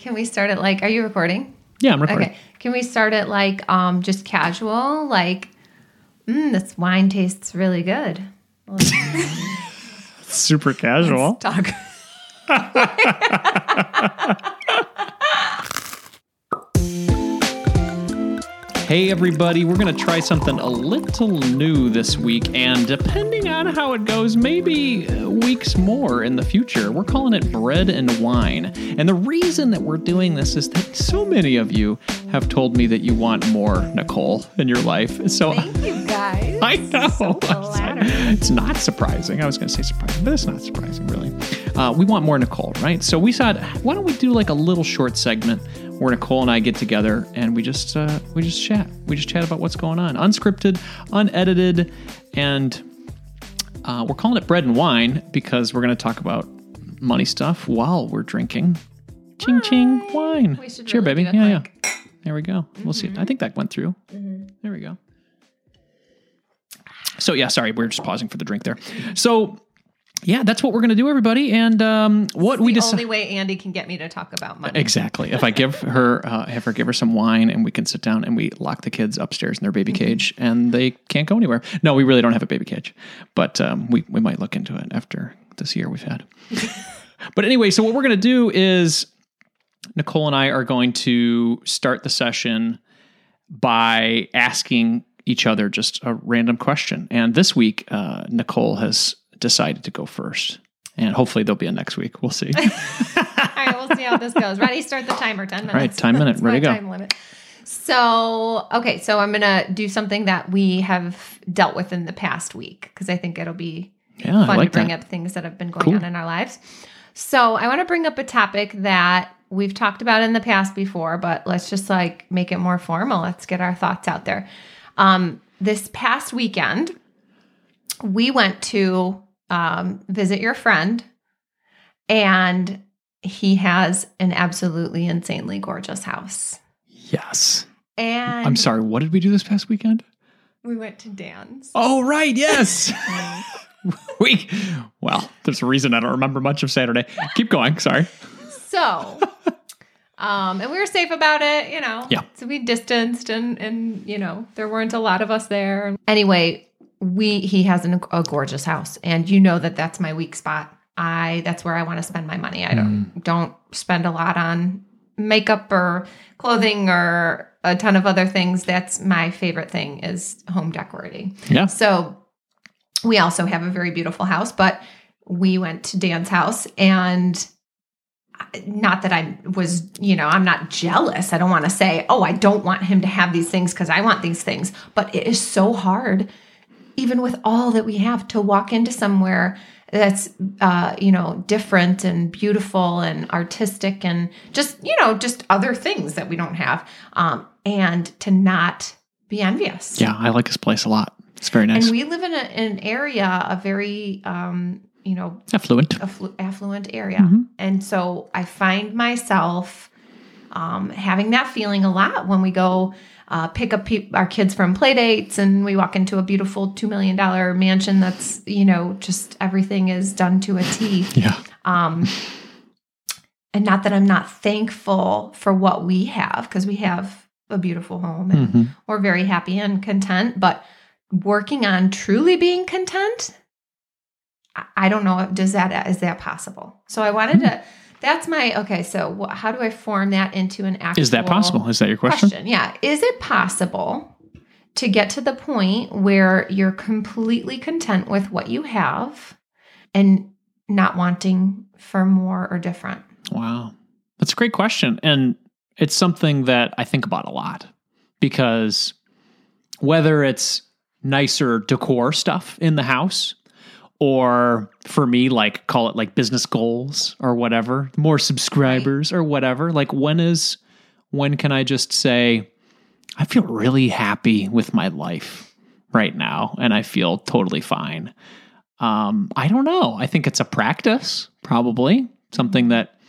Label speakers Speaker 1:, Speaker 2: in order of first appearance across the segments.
Speaker 1: Can we start it like, are you recording?
Speaker 2: Yeah, I'm recording.
Speaker 1: Okay. Can we start it like um just casual? Like, mm, this wine tastes really good.
Speaker 2: Super casual.
Speaker 1: Talk.
Speaker 2: Hey, everybody, we're going to try something a little new this week, and depending on how it goes, maybe uh, weeks more in the future. We're calling it Bread and Wine. And the reason that we're doing this is that so many of you have told me that you want more Nicole in your life. So
Speaker 1: Thank you guys.
Speaker 2: I know.
Speaker 1: So
Speaker 2: it's not surprising. I was going to say surprising, but it's not surprising, really. Uh, we want more Nicole, right? So we thought, why don't we do like a little short segment where Nicole and I get together and we just uh, we just chat. We just chat about what's going on, unscripted, unedited, and uh, we're calling it bread and wine because we're going to talk about money stuff while we're drinking. Ching ching wine. Cheer,
Speaker 1: really
Speaker 2: baby. Yeah, yeah. There we go. We'll see. I think that went through. There we go. So yeah, sorry, we are just pausing for the drink there. So yeah, that's what we're gonna do, everybody. And um, what we
Speaker 1: just
Speaker 2: the
Speaker 1: only way Andy can get me to talk about money.
Speaker 2: exactly. If I give her, uh, have her give her some wine, and we can sit down and we lock the kids upstairs in their baby cage, and they can't go anywhere. No, we really don't have a baby cage, but um, we we might look into it after this year we've had. but anyway, so what we're gonna do is Nicole and I are going to start the session by asking each other just a random question. And this week, uh, Nicole has decided to go first. And hopefully there'll be a next week. We'll see.
Speaker 1: All right, we'll see how this goes. Ready? Start the timer. 10 minutes.
Speaker 2: right, time minute. Ready to go.
Speaker 1: Time limit. So, okay, so I'm going to do something that we have dealt with in the past week because I think it'll be
Speaker 2: Yeah,
Speaker 1: fun
Speaker 2: like
Speaker 1: to bring
Speaker 2: that.
Speaker 1: up things that have been going
Speaker 2: Cool.
Speaker 1: on in our lives. So, I want to bring up a topic that we've talked about in the past before, but let's just like make it more formal. Let's get our thoughts out there. Um, this past weekend, we went to um, visit your friend, and he has an absolutely insanely gorgeous house.
Speaker 2: Yes.
Speaker 1: And
Speaker 2: I'm sorry. What did we do this past weekend?
Speaker 1: we went to Dan's.
Speaker 2: Oh, right. Yes. we, well, there's a reason I don't remember much of Saturday. Keep going. Sorry.
Speaker 1: So, um, and we were safe about it, you know.
Speaker 2: Yeah.
Speaker 1: So we distanced, and and you know there weren't a lot of us there. Anyway, we he has an, a gorgeous house, and you know that that's my weak spot. I that's where I want to spend my money. I don't mm. don't spend a lot on makeup or clothing or a ton of other things. That's my favorite thing is home decorating.
Speaker 2: Yeah.
Speaker 1: So we also have a very beautiful house, but we went to Dan's house and not that I was, you know, I'm not jealous. I don't want to say, oh, I don't want him to have these things because I want these things. But it is so hard, even with all that we have, to walk into somewhere that's, uh, you know, different and beautiful and artistic and just, you know, just other things that we don't have. Um, and to not be envious.
Speaker 2: Yeah. I like this place a lot. It's very nice.
Speaker 1: And we live in a, an area, a very, um, you know,
Speaker 2: Affluent.
Speaker 1: afflu- affluent area.
Speaker 2: Mhm.
Speaker 1: And so I find myself um, having that feeling a lot when we go uh, pick up pe- our kids from play dates and we walk into a beautiful $2 million mansion that's, you know, just everything is done to a T.
Speaker 2: Yeah.
Speaker 1: Um, and not that I'm not thankful for what we have, because we have a beautiful home and
Speaker 2: Mhm.
Speaker 1: we're very happy and content, but working on truly being content, I- I don't know. Does that is that possible? So I wanted to. That's my okay. So wh- how do I form that into an actual?
Speaker 2: Is that possible? Is that your question?
Speaker 1: Yeah. Is it possible to get to the point where you're completely content with what you have and not wanting for more or different?
Speaker 2: Wow. That's a great question. And it's something that I think about a lot because whether it's nicer decor stuff in the house or for me, like call it like business goals or whatever, more subscribers or whatever, like when is When can I just say, I feel really happy with my life right now and I feel totally fine? Um, I don't know. I think it's a practice, probably something that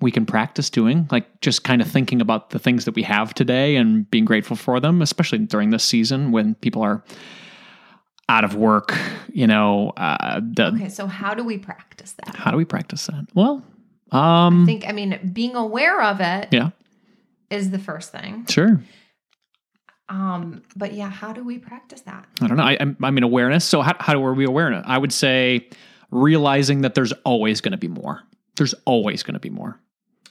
Speaker 2: we can practice doing, like just kind of thinking about the things that we have today and being grateful for them, especially during this season when people are out of work. You know, uh, the,
Speaker 1: Okay, so how do we practice that?
Speaker 2: how do we practice that? Well, um,
Speaker 1: I think, I mean, being aware of it
Speaker 2: yeah, is
Speaker 1: the first thing.
Speaker 2: sure.
Speaker 1: Um, but yeah, how do we practice that?
Speaker 2: I don't know. I, I'm, I'm in awareness. So how, how are we aware of it? I would say realizing that there's always going to be more. There's always going to be more.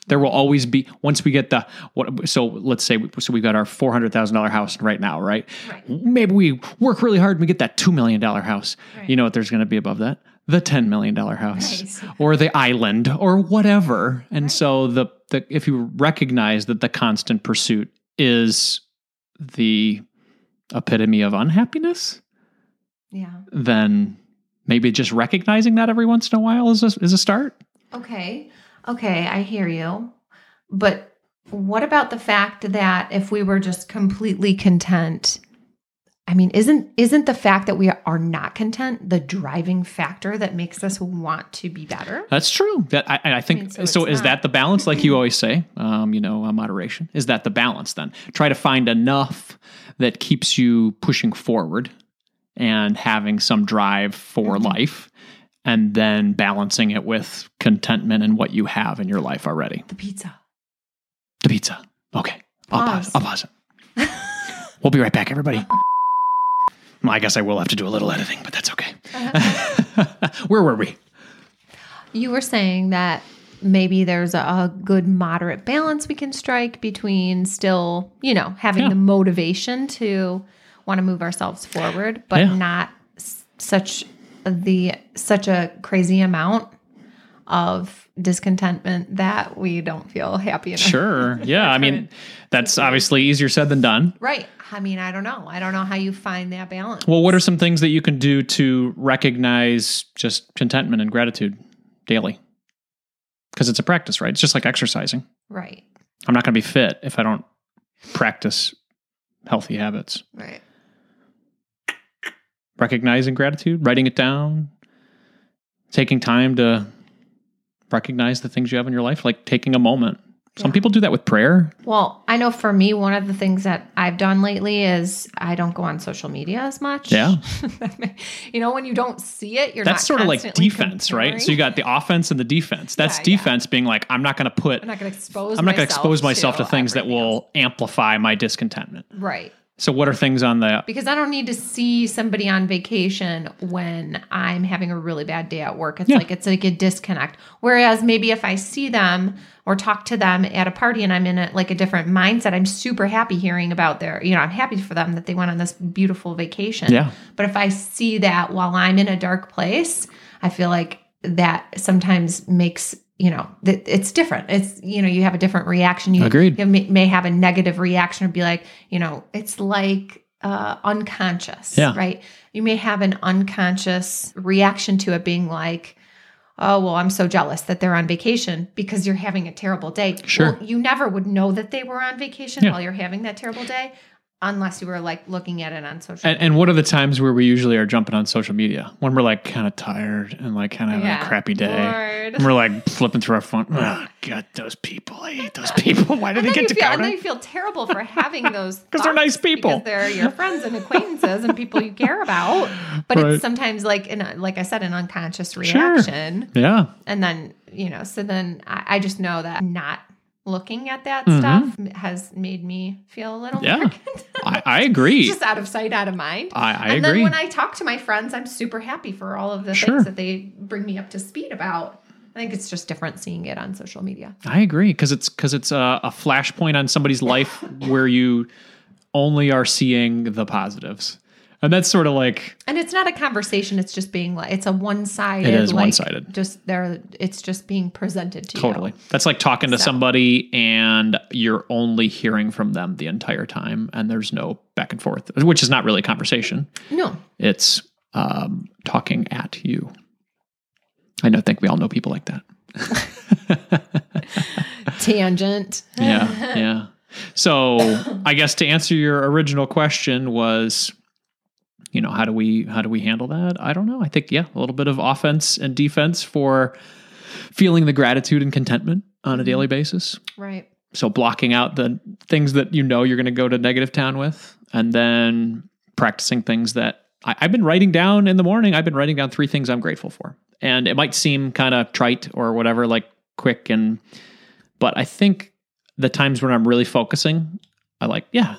Speaker 2: There will always be once we get the what. So let's say so we've got our four hundred thousand dollar house right now, right?
Speaker 1: Right.
Speaker 2: Maybe we work really hard and we get that two million dollar house.
Speaker 1: Right.
Speaker 2: You know what? There's going to be above that the ten million dollar house
Speaker 1: Right.
Speaker 2: or the island or whatever. And so the the if you recognize that the constant pursuit is the epitome of unhappiness,
Speaker 1: Yeah.
Speaker 2: then maybe just recognizing that every once in a while is a, is a start.
Speaker 1: Okay. Okay, I hear you. But what about the fact that if we were just completely content, I mean, isn't isn't the fact that we are not content the driving factor that makes us want to be better?
Speaker 2: That's true. That I, I think
Speaker 1: I mean,
Speaker 2: so.
Speaker 1: so
Speaker 2: is
Speaker 1: not-
Speaker 2: that the balance, like you always say? Um, you know, uh, moderation is that the balance? Then try to find enough that keeps you pushing forward and having some drive for
Speaker 1: Mhm.
Speaker 2: life, and then balancing it with contentment and what you have in your life already.
Speaker 1: The pizza.
Speaker 2: The pizza. Okay, I'll pause.
Speaker 1: Pause.
Speaker 2: I'll pause it. we'll be right back, everybody. Well, I guess I will have to do a little editing, but that's okay. Where were we?
Speaker 1: You were saying that maybe there's a, a good moderate balance we can strike between still, you know, having
Speaker 2: Yeah.
Speaker 1: the motivation to want to move ourselves forward, but
Speaker 2: Yeah.
Speaker 1: not s- such the such a crazy amount of discontentment that we don't feel happy enough.
Speaker 2: Sure. Yeah. I mean, that's obviously easier said than done.
Speaker 1: Right. I mean, I don't know. I don't know how you find that balance.
Speaker 2: Well, what are some things that you can do to recognize just contentment and gratitude daily? Because it's a practice, right? It's just like exercising.
Speaker 1: right.
Speaker 2: I'm not going to be fit if I don't practice healthy habits.
Speaker 1: Right.
Speaker 2: Recognizing gratitude, writing it down, taking time to recognize the things you have in your life, like taking a moment. Some
Speaker 1: Yeah.
Speaker 2: people do that with prayer.
Speaker 1: Well, I know for me, one of the things that I've done lately is I don't go on social media as much.
Speaker 2: Yeah.
Speaker 1: you know, when you don't see it, you're
Speaker 2: That's sort of like defense, right? So you got the offense and the defense. That's
Speaker 1: Yeah, yeah.
Speaker 2: defense being like, I'm not going to put
Speaker 1: I'm not going to expose.
Speaker 2: I'm not going to
Speaker 1: myself
Speaker 2: expose myself to things that will
Speaker 1: else.
Speaker 2: amplify my discontentment.
Speaker 1: right
Speaker 2: So, what are things on the?
Speaker 1: because I don't need to see somebody on vacation when I'm having a really bad day at work. It's
Speaker 2: Yeah.
Speaker 1: like it's like a disconnect. Whereas maybe if I see them or talk to them at a party and I'm in a, like a different mindset, I'm super happy hearing about their. You know, I'm happy for them that they went on this beautiful vacation.
Speaker 2: Yeah,
Speaker 1: But if I see that while I'm in a dark place, I feel like that sometimes makes you know that it's different. It's you know you have a different reaction. You,
Speaker 2: Agreed.
Speaker 1: You may, may have a negative reaction or be like you know it's like uh, unconscious,
Speaker 2: Yeah.
Speaker 1: right? You may have an unconscious reaction to it being like. Oh, well, I'm so jealous that they're on vacation because you're having a terrible day.
Speaker 2: Sure.
Speaker 1: Well, you never would know that they were on vacation
Speaker 2: Yeah.
Speaker 1: while you're having that terrible day unless you were like looking at it on social
Speaker 2: and, and what are the times where we usually are jumping on social media when we're like kind of tired and like kind of having a crappy day, and we're like flipping through our phone. Oh, God, those people! I hate those people. Why did they get to
Speaker 1: feel, and then you feel terrible for having those
Speaker 2: because they're nice people.
Speaker 1: because they're your friends and acquaintances and people you care about. But
Speaker 2: Right.
Speaker 1: it's sometimes like, in a, like I said, an unconscious reaction,
Speaker 2: Yeah,
Speaker 1: and then you know. So then I, I just know that not looking at that
Speaker 2: Mhm.
Speaker 1: stuff has made me feel a little
Speaker 2: Yeah. I, I agree.
Speaker 1: just out of sight, out of mind.
Speaker 2: I, I
Speaker 1: and
Speaker 2: agree.
Speaker 1: then when I talk to my friends, I'm super happy for all of the
Speaker 2: Sure.
Speaker 1: things that they bring me up to speed about. I think it's just different seeing it on social media.
Speaker 2: I agree because it's because it's a, a flashpoint on somebody's life where you only are seeing the positives, and that's sort of like
Speaker 1: And it's not a conversation. It's just being like it's a one sided.
Speaker 2: It is
Speaker 1: like,
Speaker 2: one-sided.
Speaker 1: Just there. It's just being presented to
Speaker 2: totally.
Speaker 1: you. Totally.
Speaker 2: That's like talking to
Speaker 1: So-
Speaker 2: somebody and you're only hearing from them the entire time, and there's no back and forth, which is not really conversation.
Speaker 1: No,
Speaker 2: It's um, talking at you. I know. Think we all know people like that.
Speaker 1: Tangent.
Speaker 2: yeah, yeah. So I guess to answer your original question was, you know, how do we how do we handle that? I don't know. I think yeah, a little bit of offense and defense for feeling the gratitude and contentment on a mm-hmm. daily basis.
Speaker 1: Right.
Speaker 2: So blocking out the things that you know you're going to go to negative town with, and then practicing things that I, I've been writing down in the morning. I've been writing down three things I'm grateful for, and it might seem kind of trite or whatever, like quick and, but I think the times when I'm really focusing, I like, yeah,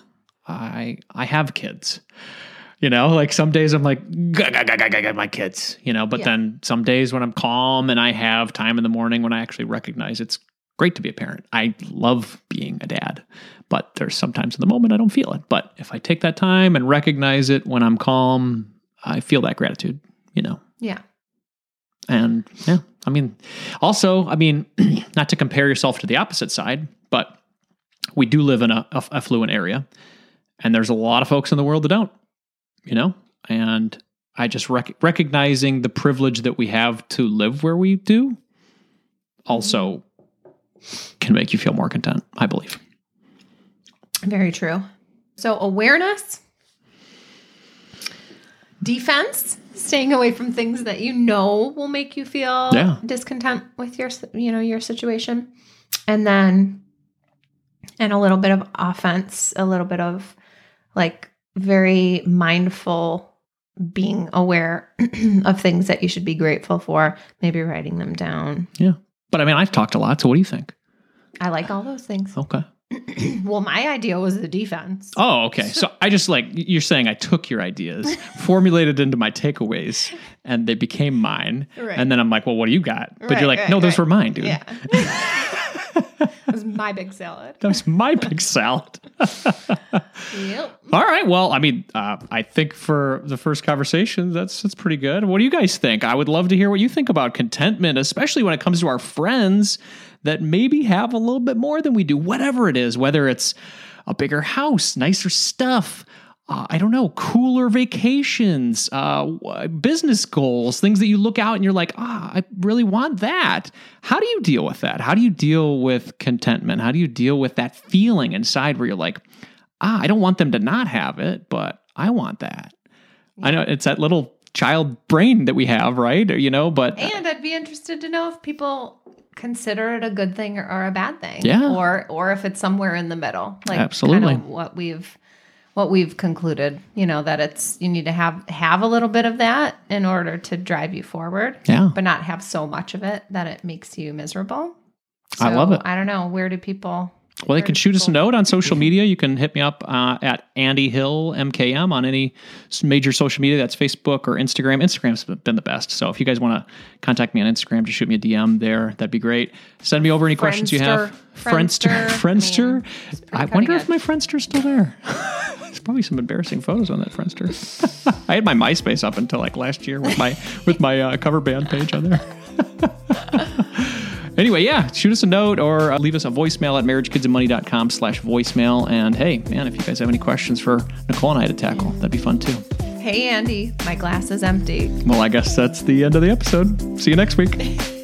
Speaker 2: I I have kids. You know, like some days I'm like, "Gah, gah, gah, gah, gah, gah, my kids, you know, but
Speaker 1: Yeah.
Speaker 2: then some days when I'm calm and I have time in the morning when I actually recognize it's great to be a parent. I love being a dad, but there's sometimes in the moment I don't feel it. But if I take that time and recognize it when I'm calm, I feel that gratitude, you know.
Speaker 1: Yeah.
Speaker 2: And yeah, I mean, also, I mean, not to compare yourself to the opposite side, but we do live in a, a affluent area, and there's a lot of folks in the world that don't, you know. And I just rec- recognizing the privilege that we have to live where we do, also can make you feel more content. I believe.
Speaker 1: Very true. So awareness, defense, staying away from things that you know will make you feel
Speaker 2: Yeah.
Speaker 1: discontent with your, you know, your situation, and then, and a little bit of offense, a little bit of like very mindful being aware of things that you should be grateful for, maybe writing them down.
Speaker 2: Yeah, but I mean, I've talked a lot. So what do you think?
Speaker 1: I like all those things.
Speaker 2: Okay.
Speaker 1: Well, my idea was the defense.
Speaker 2: Oh, okay. So I just like you're saying I took your ideas, formulated into my takeaways, and they became mine.
Speaker 1: Right.
Speaker 2: And then I'm like, well, what do you got? But
Speaker 1: Right,
Speaker 2: you're like,
Speaker 1: right,
Speaker 2: no, those were mine, dude.
Speaker 1: Yeah. my big salad.
Speaker 2: That was my big salad.
Speaker 1: Yep.
Speaker 2: All right. Well, I mean, uh, I think for the first conversation, that's that's pretty good. What do you guys think? I would love to hear what you think about contentment, especially when it comes to our friends that maybe have a little bit more than we do. Whatever it is, whether it's a bigger house, nicer stuff. Uh, I don't know, cooler vacations, uh, business goals, things that you look out and you're like, ah, I really want that. How do you deal with that? How do you deal with contentment? How do you deal with that feeling inside where you're like, ah, I don't want them to not have it, but I want that. I know it's that little child brain that we have, right? You know, but
Speaker 1: And I'd be interested to know if people consider it a good thing or, or a bad thing.
Speaker 2: Yeah.
Speaker 1: Or or if it's somewhere in the middle. Like
Speaker 2: Absolutely.
Speaker 1: kind of what we've what we've concluded, you know, that it's you need to have have a little bit of that in order to drive you forward.
Speaker 2: Yeah.
Speaker 1: But not have so much of it that it makes you miserable.
Speaker 2: I love it.
Speaker 1: I don't know. Where do people
Speaker 2: well, they can shoot us a note on social media. You can hit me up uh, at Andy Hill MKM on any major social media. That's Facebook or Instagram. Instagram's been the best. So if you guys want to contact me on Instagram, just shoot me a DM there. That'd be great. Send me over any questions you have.
Speaker 1: Friendster.
Speaker 2: Friendster.
Speaker 1: Friendster. I mean,
Speaker 2: Friendster.
Speaker 1: it's pretty
Speaker 2: I wonder
Speaker 1: cutting
Speaker 2: if my Friendster's still there. There's probably some embarrassing photos on that Friendster. I had my MySpace up until like last year with my with my uh, cover band page on there. Anyway, yeah, shoot us a note or uh, leave us a voicemail at marriagekidsandmoney.com slash voicemail. And hey, man, if you guys have any questions for Nicole and I to tackle, that'd be fun too.
Speaker 1: Hey Andy, my glass is empty.
Speaker 2: Well, I guess that's the end of the episode. See you next week.